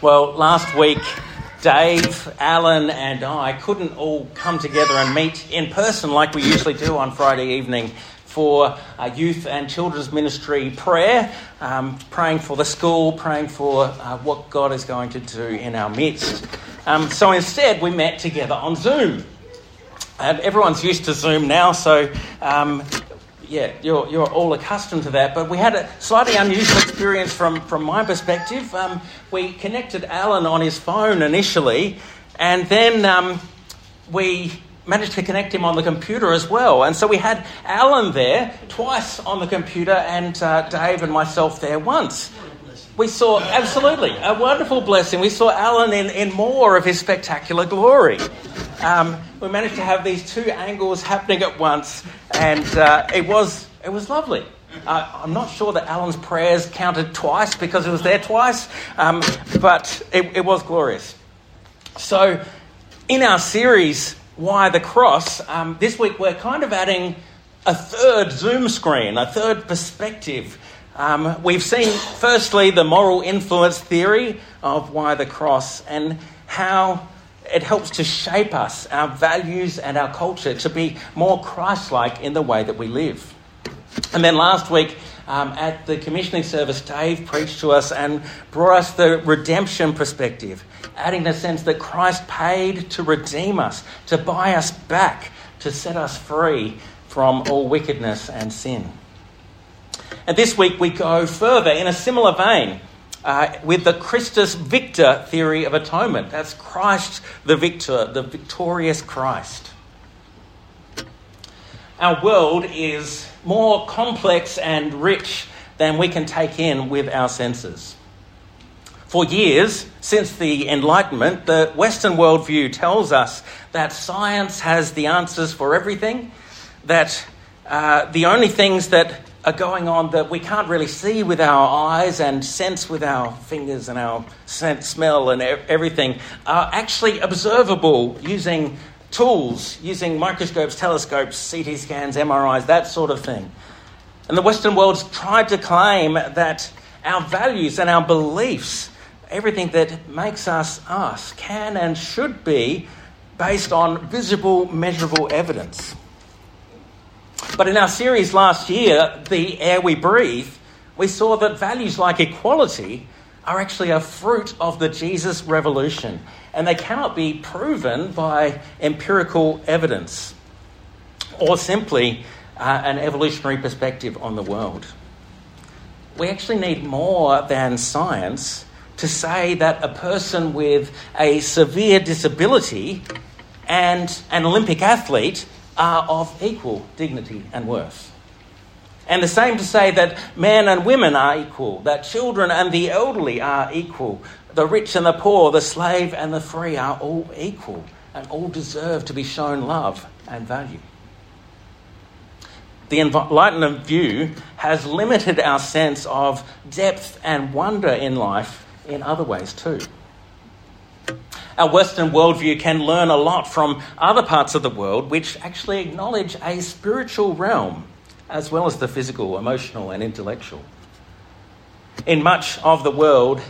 Well, last week, Dave, Alan, and I couldn't all come together and meet in person like we usually do on Friday evening for a youth and children's ministry prayer, um, praying for the school, praying for uh, what God is going to do in our midst. Um, so instead, we met together on Zoom. And everyone's used to Zoom now, so um, yeah, you're, you're all accustomed to that. But we had a slightly unusual experience from, from my perspective. Um, we connected Alan on his phone initially, and then um, we managed to connect him on the computer as well. And so we had Alan there twice on the computer, and uh, Dave and myself there once. We saw, absolutely, a wonderful blessing. We saw Alan in, in more of his spectacular glory. Um, we managed to have these two angles happening at once, and uh, it was it was lovely. Uh, I'm not sure that Alan's prayers counted twice because it was there twice, um, but it, it, was glorious. So, in our series, Why the Cross, um, this week we're kind of adding a third Zoom screen, a third perspective. Um, we've seen, firstly, the moral influence theory of why the cross and how it helps to shape us, our values, and our culture to be more Christ like in the way that we live. And then last week, um, at the commissioning service, Dave preached to us and brought us the redemption perspective, adding the sense that Christ paid to redeem us, to buy us back, to set us free from all wickedness and sin. And this week we go further in a similar vein uh, with the Christus Victor theory of atonement. That's Christ the victor, the victorious Christ. Our world is more complex and rich than we can take in with our senses. For years, since the Enlightenment, the Western worldview tells us that science has the answers for everything, that uh, the only things that are going on that we can't really see with our eyes and sense with our fingers and our scent, smell and everything are actually observable using tools, using microscopes, telescopes, CT scans, MRIs, that sort of thing. And the Western world's tried to claim that our values and our beliefs, everything that makes us us, can and should be based on visible, measurable evidence. But in our series last year, The Air We Breathe, we saw that values like equality are actually a fruit of the Jesus revolution, and they cannot be proven by empirical evidence or simply uh, an evolutionary perspective on the world. We actually need more than science to say that a person with a severe disability and an Olympic athlete are of equal dignity and worth. And the same to say that men and women are equal, that children and the elderly are equal, the rich and the poor, the slave and the free are all equal and all deserve to be shown love and value. The Enlightenment view has limited our sense of depth and wonder in life in other ways too. Our Western worldview can learn a lot from other parts of the world which actually acknowledge a spiritual realm as well as the physical, emotional, and intellectual. In much of the world,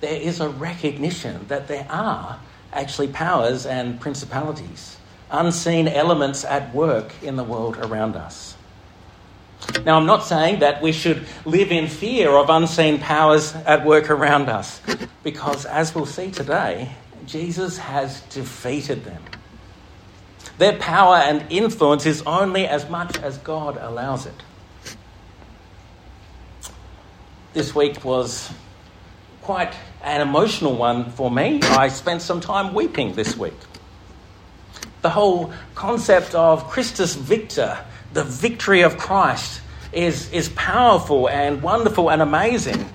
there is a recognition that there are actually powers and principalities, unseen elements at work in the world around us. Now, I'm not saying that we should live in fear of unseen powers at work around us, because as we'll see today, Jesus has defeated them. Their power and influence is only as much as God allows it. This week was quite an emotional one for me. I spent some time weeping this week. The whole concept of Christus Victor, the victory of Christ, is, is powerful and wonderful and amazing,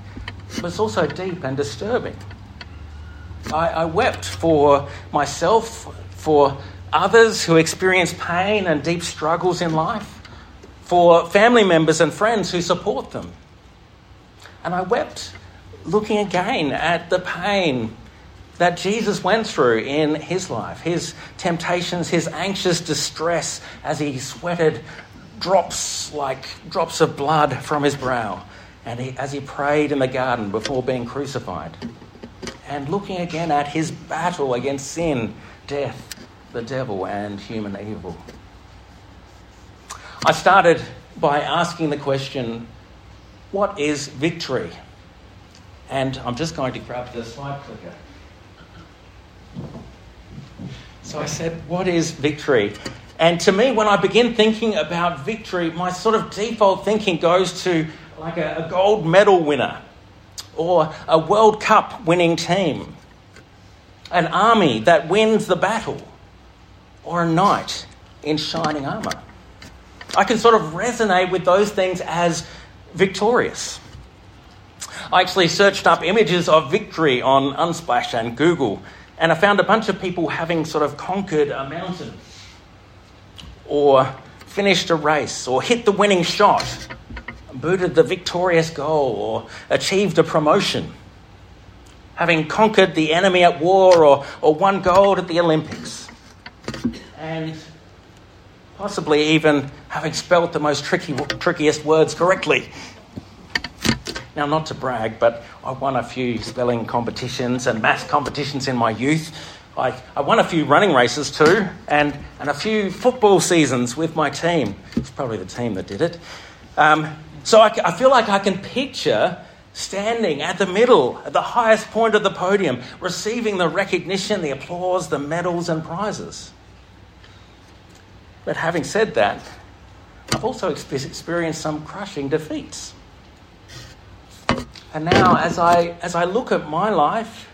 but it's also deep and disturbing. I, I wept for myself, for others who experience pain and deep struggles in life, for family members and friends who support them. And I wept looking again at the pain that Jesus went through in his life, his temptations, his anxious distress as he sweated drops like drops of blood from his brow, and he, as he prayed in the garden before being crucified and looking again at his battle against sin, death, the devil, and human evil. I started by asking the question what is victory? And I'm just going to grab the slide clicker. So I said, What is victory? And to me, when I begin thinking about victory, my sort of default thinking goes to like a, a gold medal winner or a World Cup winning team, an army that wins the battle, or a knight in shining armour. I can sort of resonate with those things as victorious. I actually searched up images of victory on Unsplash and Google, and I found a bunch of people having sort of conquered a mountain, or finished a race, or hit the winning shot, booted the victorious goal, or achieved a promotion, having conquered the enemy at war, or, or won gold at the Olympics. And possibly even having spelt the most tricky, trickiest words correctly. Now, not to brag, but I won a few spelling competitions and math competitions in my youth. I, I won a few running races too, and, and a few football seasons with my team. It's probably the team that did it. Um, so I, I feel like I can picture standing at the middle, at the highest point of the podium, receiving the recognition, the applause, the medals, and prizes. But having said that, I've also experienced some crushing defeats. And now, as I, as I look at my life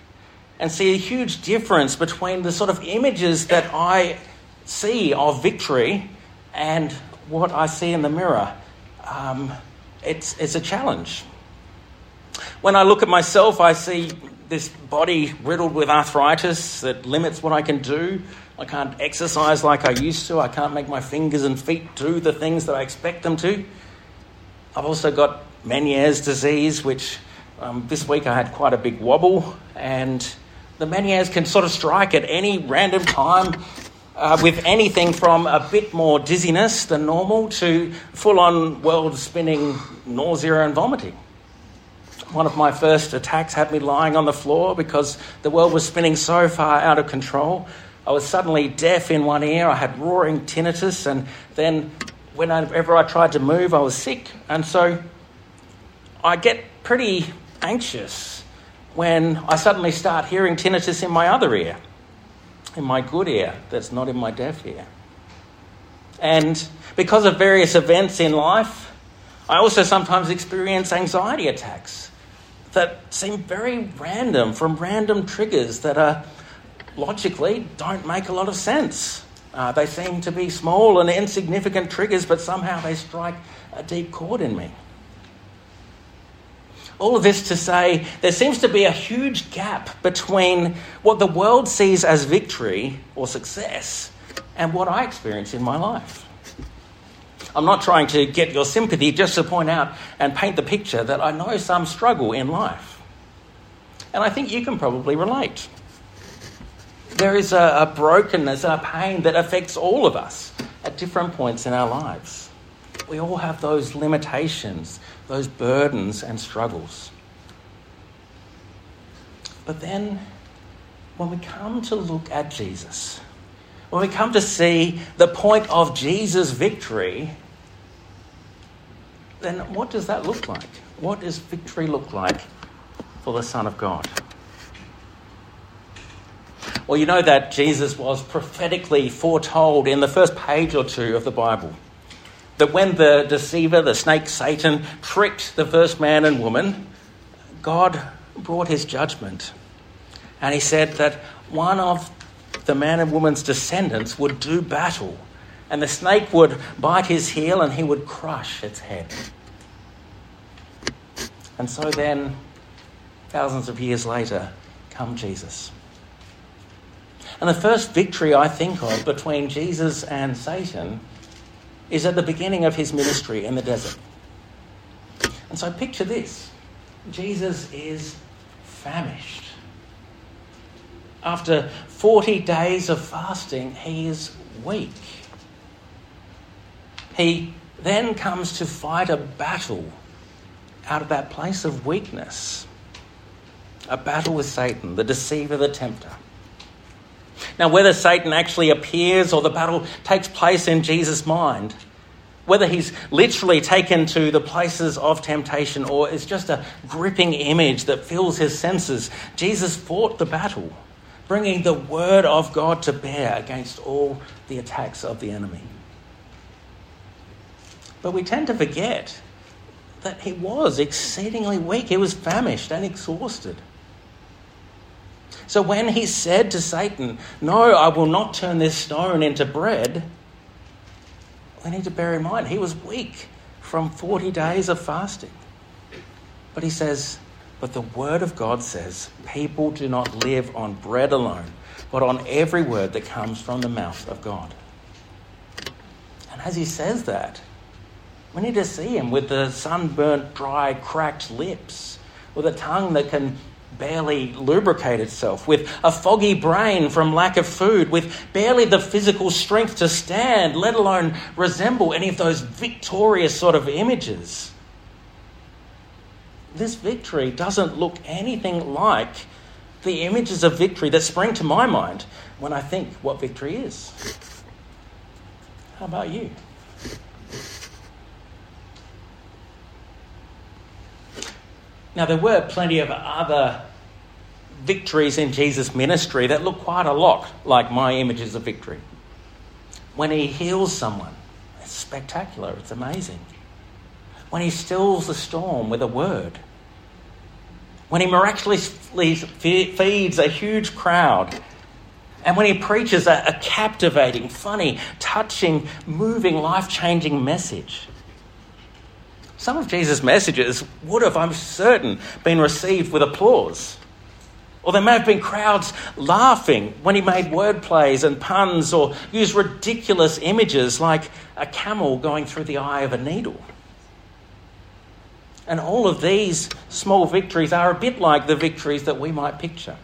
and see a huge difference between the sort of images that I see of victory and what I see in the mirror, um, it's, it's a challenge. When I look at myself, I see this body riddled with arthritis that limits what I can do. I can't exercise like I used to. I can't make my fingers and feet do the things that I expect them to. I've also got Meniere's disease, which um, this week I had quite a big wobble, and the Meniere's can sort of strike at any random time uh, with anything from a bit more dizziness than normal to full on world spinning nausea and vomiting. One of my first attacks had me lying on the floor because the world was spinning so far out of control. I was suddenly deaf in one ear, I had roaring tinnitus, and then whenever I tried to move, I was sick. And so I get pretty anxious when I suddenly start hearing tinnitus in my other ear, in my good ear, that's not in my deaf ear. And because of various events in life, I also sometimes experience anxiety attacks that seem very random from random triggers that are logically don't make a lot of sense. Uh, they seem to be small and insignificant triggers, but somehow they strike a deep chord in me. All of this to say, there seems to be a huge gap between what the world sees as victory or success and what I experience in my life. I'm not trying to get your sympathy, just to point out and paint the picture that I know some struggle in life. And I think you can probably relate. There is a, a brokenness and a pain that affects all of us at different points in our lives. We all have those limitations, those burdens and struggles. But then, when we come to look at Jesus, when we come to see the point of Jesus' victory, then what does that look like? What does victory look like for the Son of God? Well, you know that Jesus was prophetically foretold in the first page or two of the Bible. That when the deceiver, the snake Satan, tricked the first man and woman, God brought his judgment. And he said that one of the man and woman's descendants would do battle, and the snake would bite his heel and he would crush its head. And so then, thousands of years later, come Jesus. And the first victory I think of between Jesus and Satan is at the beginning of his ministry in the desert. And so picture this Jesus is famished. After 40 days of fasting, he is weak. He then comes to fight a battle out of that place of weakness. a battle with Satan, the deceiver, the tempter. Now, whether Satan actually appears or the battle takes place in Jesus' mind, whether he's literally taken to the places of temptation or is just a gripping image that fills his senses, Jesus fought the battle, bringing the word of God to bear against all the attacks of the enemy. But we tend to forget that he was exceedingly weak. He was famished and exhausted. So when he said to Satan, No, I will not turn this stone into bread, we need to bear in mind he was weak from 40 days of fasting. But he says, But the word of God says, People do not live on bread alone, but on every word that comes from the mouth of God. And as he says that, we need to see him with the sunburnt, dry, cracked lips, with a tongue that can barely lubricate itself, with a foggy brain from lack of food, with barely the physical strength to stand, let alone resemble any of those victorious sort of images. This victory doesn't look anything like the images of victory that spring to my mind when I think what victory is. How about you? Now, there were plenty of other victories in Jesus' ministry that look quite a lot like my images of victory. When he heals someone, it's spectacular, it's amazing. When he stills the storm with a word. When he miraculously feeds a huge crowd. And when he preaches a, a captivating, funny, touching, moving, life changing message. Some of Jesus' messages would have, I'm certain, been received with applause. Or there may have been crowds laughing when he made word plays and puns or used ridiculous images like a camel going through the eye of a needle. And all of these small victories are a bit like the victories that we might picture.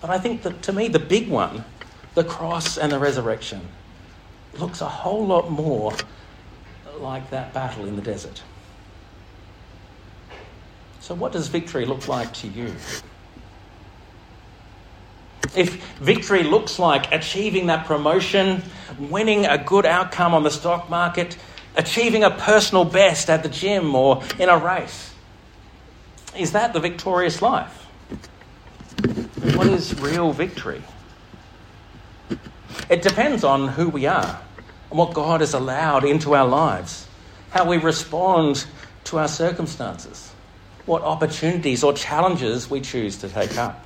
But I think that to me, the big one, the cross and the resurrection, looks a whole lot more like that battle in the desert. So, what does victory look like to you? If victory looks like achieving that promotion, winning a good outcome on the stock market, achieving a personal best at the gym or in a race, is that the victorious life? What is real victory? It depends on who we are what God has allowed into our lives, how we respond to our circumstances, what opportunities or challenges we choose to take up.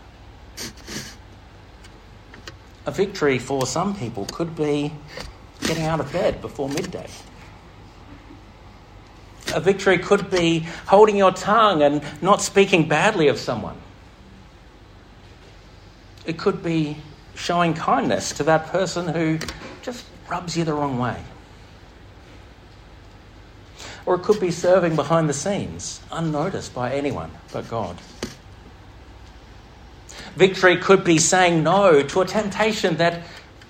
A victory for some people could be getting out of bed before midday. A victory could be holding your tongue and not speaking badly of someone. It could be showing kindness to that person who just rubs you the wrong way. Or it could be serving behind the scenes, unnoticed by anyone but God. Victory could be saying no to a temptation that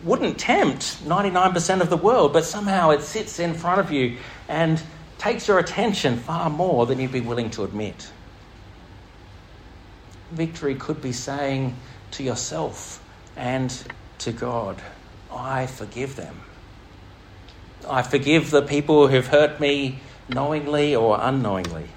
wouldn't tempt 99% of the world, but somehow it sits in front of you and takes your attention far more than you'd be willing to admit. Victory could be saying to yourself and to God, I forgive them. I forgive the people who've hurt me knowingly or unknowingly.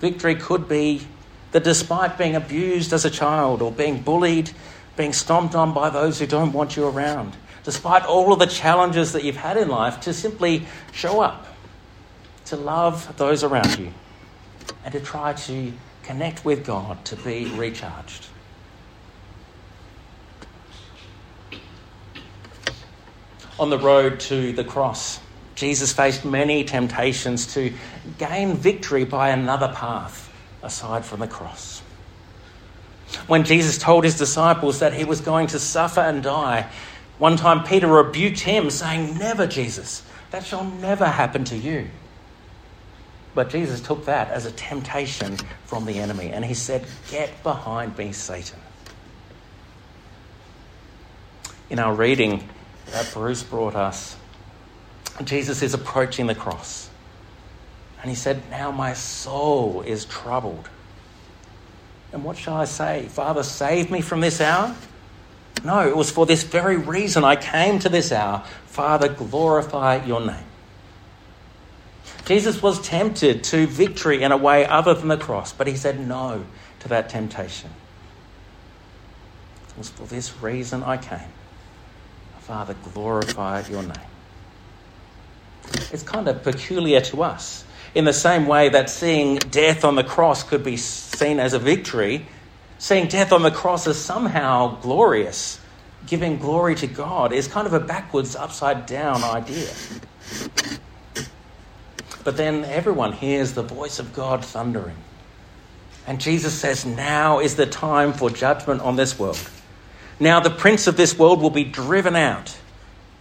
Victory could be that despite being abused as a child or being bullied, being stomped on by those who don't want you around, despite all of the challenges that you've had in life, to simply show up, to love those around you, and to try to connect with God to be recharged. On the road to the cross, Jesus faced many temptations to gain victory by another path aside from the cross. When Jesus told his disciples that he was going to suffer and die, one time Peter rebuked him, saying, Never, Jesus, that shall never happen to you. But Jesus took that as a temptation from the enemy and he said, Get behind me, Satan. In our reading that Bruce brought us, Jesus is approaching the cross. And he said, Now my soul is troubled. And what shall I say? Father, save me from this hour? No, it was for this very reason I came to this hour. Father, glorify your name. Jesus was tempted to victory in a way other than the cross, but he said no to that temptation. It was for this reason I came. Father, glorify your name. It's kind of peculiar to us. In the same way that seeing death on the cross could be seen as a victory, seeing death on the cross as somehow glorious, giving glory to God, is kind of a backwards, upside down idea. But then everyone hears the voice of God thundering. And Jesus says, Now is the time for judgment on this world. Now the prince of this world will be driven out,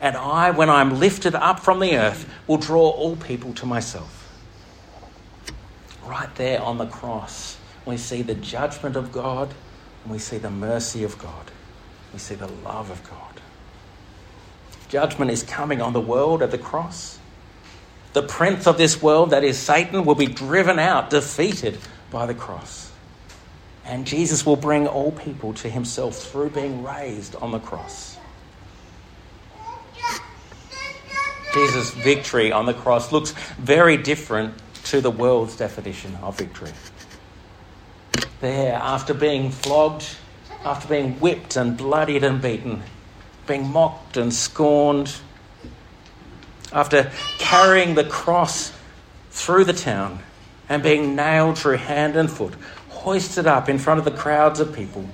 and I, when I'm lifted up from the earth, will draw all people to myself. Right there on the cross, we see the judgment of God and we see the mercy of God. We see the love of God. Judgment is coming on the world at the cross. The prince of this world, that is Satan, will be driven out, defeated by the cross. And Jesus will bring all people to himself through being raised on the cross. Jesus' victory on the cross looks very different to the world's definition of victory. There, after being flogged, after being whipped and bloodied and beaten, being mocked and scorned, after carrying the cross through the town and being nailed through hand and foot, hoisted up in front of the crowds of people.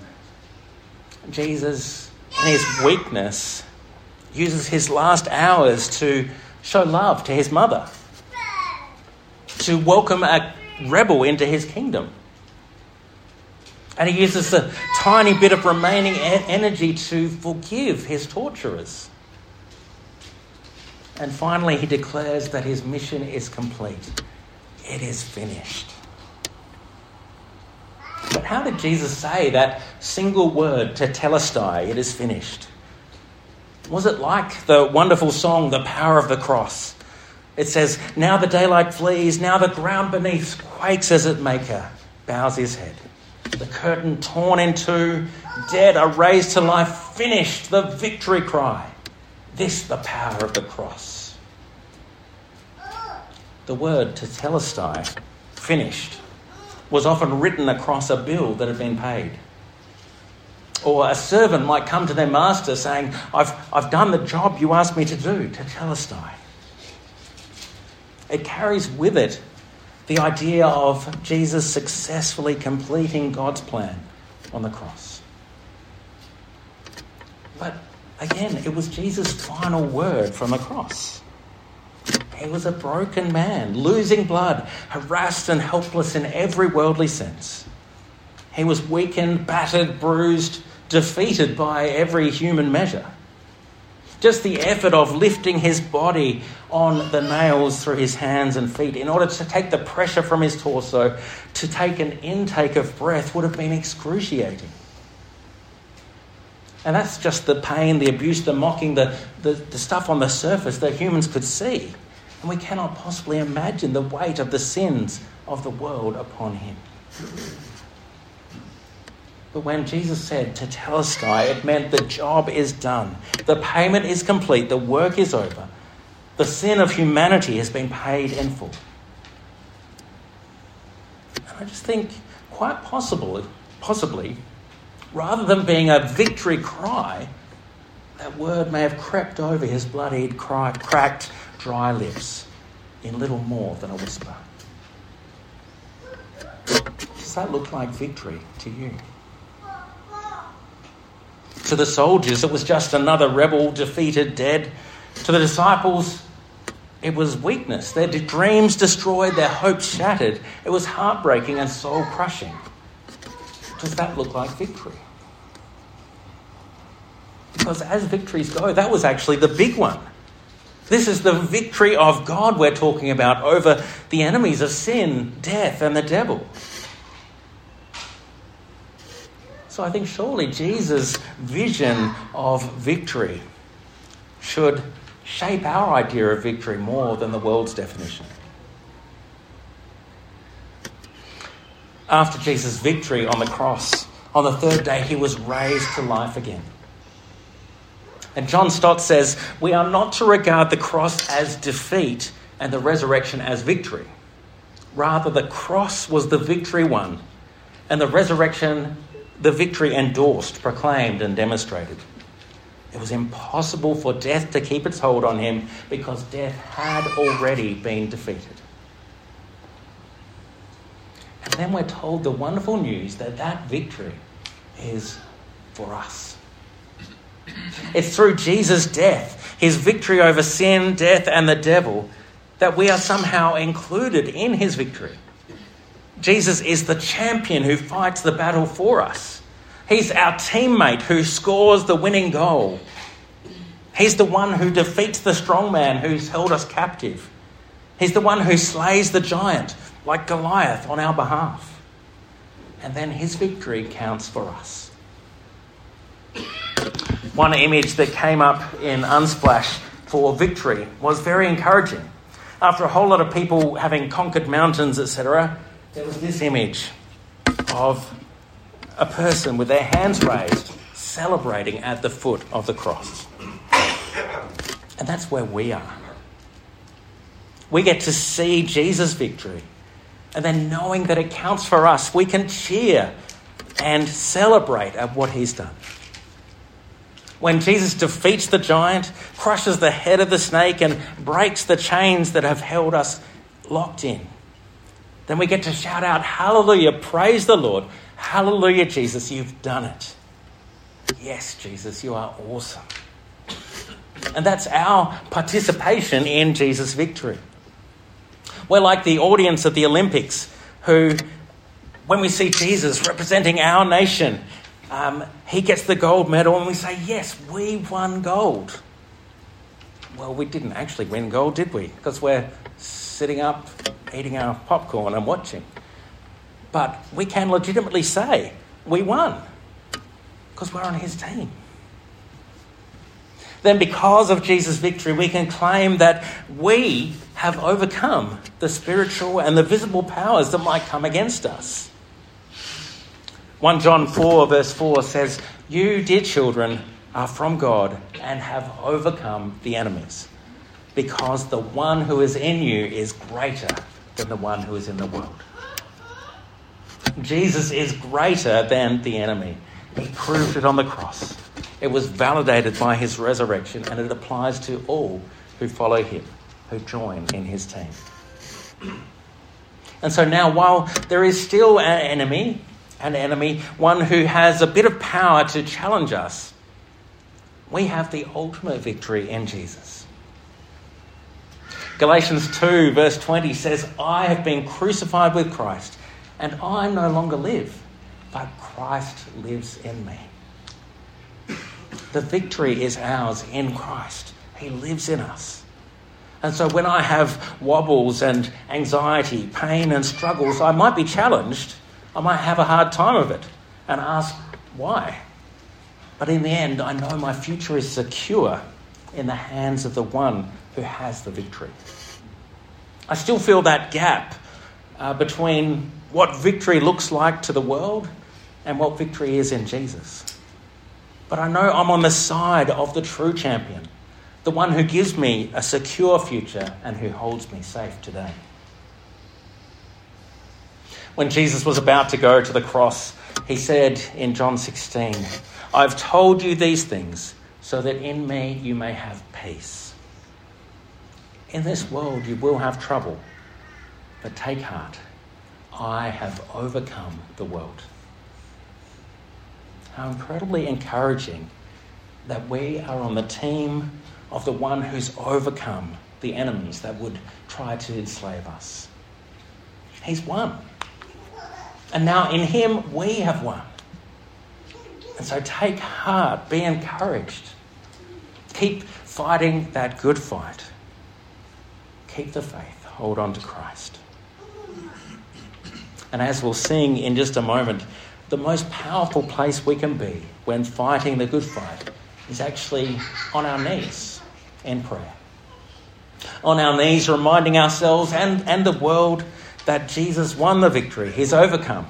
Jesus, in his weakness, uses his last hours to show love to his mother, to welcome a rebel into his kingdom. And he uses the tiny bit of remaining energy to forgive his torturers. And finally, he declares that his mission is complete. It is finished. But how did Jesus say that single word tetelestai, it is finished? Was it like the wonderful song, The Power of the Cross? It says, Now the daylight flees, now the ground beneath quakes as its maker bows his head. The curtain torn in two, dead are raised to life, finished, the victory cry. This the power of the cross. The word tetelestai, finished, was often written across a bill that had been paid. Or a servant might come to their master saying, I've, I've done the job you asked me to do, tetelestai. It carries with it the idea of Jesus successfully completing God's plan on the cross. But again, it was Jesus' final word from the cross. He was a broken man, losing blood, harassed and helpless in every worldly sense. He was weakened, battered, bruised, defeated by every human measure. Just the effort of lifting his body on the nails through his hands and feet in order to take the pressure from his torso, to take an intake of breath, would have been excruciating. And that's just the pain, the abuse, the mocking, the, the, the stuff on the surface that humans could see. And we cannot possibly imagine the weight of the sins of the world upon him. But when Jesus said to tell tetelestai, it meant the job is done. The payment is complete. The work is over. The sin of humanity has been paid in full. And I just think, quite possibly, possibly, rather than being a victory cry, that word may have crept over his bloodied, cracked, dry lips in little more than a whisper. Does that look like victory to you? To the soldiers, it was just another rebel defeated, dead. To the disciples, it was weakness. Their dreams destroyed, their hopes shattered. It was heartbreaking and soul crushing. Does that look like victory? Because as victories go, that was actually the big one. This is the victory of God we're talking about over the enemies of sin, death, and the devil. So I think surely Jesus' vision of victory should shape our idea of victory more than the world's definition. after Jesus' victory on the cross, on the third day, he was raised to life again. And John Stott says, We are not to regard the cross as defeat and the resurrection as victory. Rather, the cross was the victory won, and the resurrection, the victory endorsed, proclaimed, and demonstrated. It was impossible for death to keep its hold on him because death had already been defeated. And then we're told the wonderful news that that victory is for us. It's through Jesus' death, his victory over sin, death, and the devil, that we are somehow included in his victory. Jesus is the champion who fights the battle for us. He's our teammate who scores the winning goal. He's the one who defeats the strong man who's held us captive. He's the one who slays the giant, like Goliath, on our behalf. And then his victory counts for us. One image that came up in Unsplash for victory was very encouraging. After a whole lot of people having conquered mountains, etc., there was this image of a person with their hands raised, celebrating at the foot of the cross. And that's where we are. We get to see Jesus' victory. And then knowing that it counts for us, we can cheer and celebrate at what he's done. When Jesus defeats the giant, crushes the head of the snake, and breaks the chains that have held us locked in, then we get to shout out, Hallelujah, praise the Lord. Hallelujah, Jesus, you've done it. Yes, Jesus, you are awesome. And that's our participation in Jesus' victory. We're like the audience at the Olympics who, when we see Jesus representing our nation, um, he gets the gold medal and we say, Yes, we won gold. Well, we didn't actually win gold, did we? Because we're sitting up, eating our popcorn and watching. But we can legitimately say we won because we're on his team. Then, because of Jesus' victory, we can claim that we have overcome the spiritual and the visible powers that might come against us. 1 John 4, verse 4 says, You, dear children, are from God and have overcome the enemies, because the one who is in you is greater than the one who is in the world. Jesus is greater than the enemy. He proved it on the cross. It was validated by his resurrection, and it applies to all who follow him, who join in his team. And so now, while there is still an enemy, an enemy, one who has a bit of power to challenge us, we have the ultimate victory in Jesus. Galatians 2, verse 20 says, I have been crucified with Christ and I no longer live, but Christ lives in me. The victory is ours in Christ. He lives in us. And so when I have wobbles and anxiety, pain and struggles, I might be challenged. I might have a hard time of it and ask why. But in the end, I know my future is secure in the hands of the one who has the victory. I still feel that gap uh, between what victory looks like to the world and what victory is in Jesus. But I know I'm on the side of the true champion, the one who gives me a secure future and who holds me safe today. When Jesus was about to go to the cross, he said in John 16, I've told you these things so that in me you may have peace. In this world you will have trouble, but take heart. I have overcome the world. How incredibly encouraging that we are on the team of the one who's overcome the enemies that would try to enslave us. He's won. And now in him we have won. And so take heart, be encouraged. Keep fighting that good fight. Keep the faith, hold on to Christ. And as we'll sing in just a moment, the most powerful place we can be when fighting the good fight is actually on our knees in prayer. On our knees, reminding ourselves and, and the world that Jesus won the victory, he's overcome,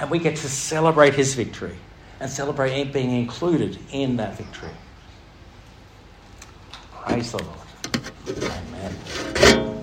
And we get to celebrate his victory and celebrate being included in that victory. Praise the Lord. Amen.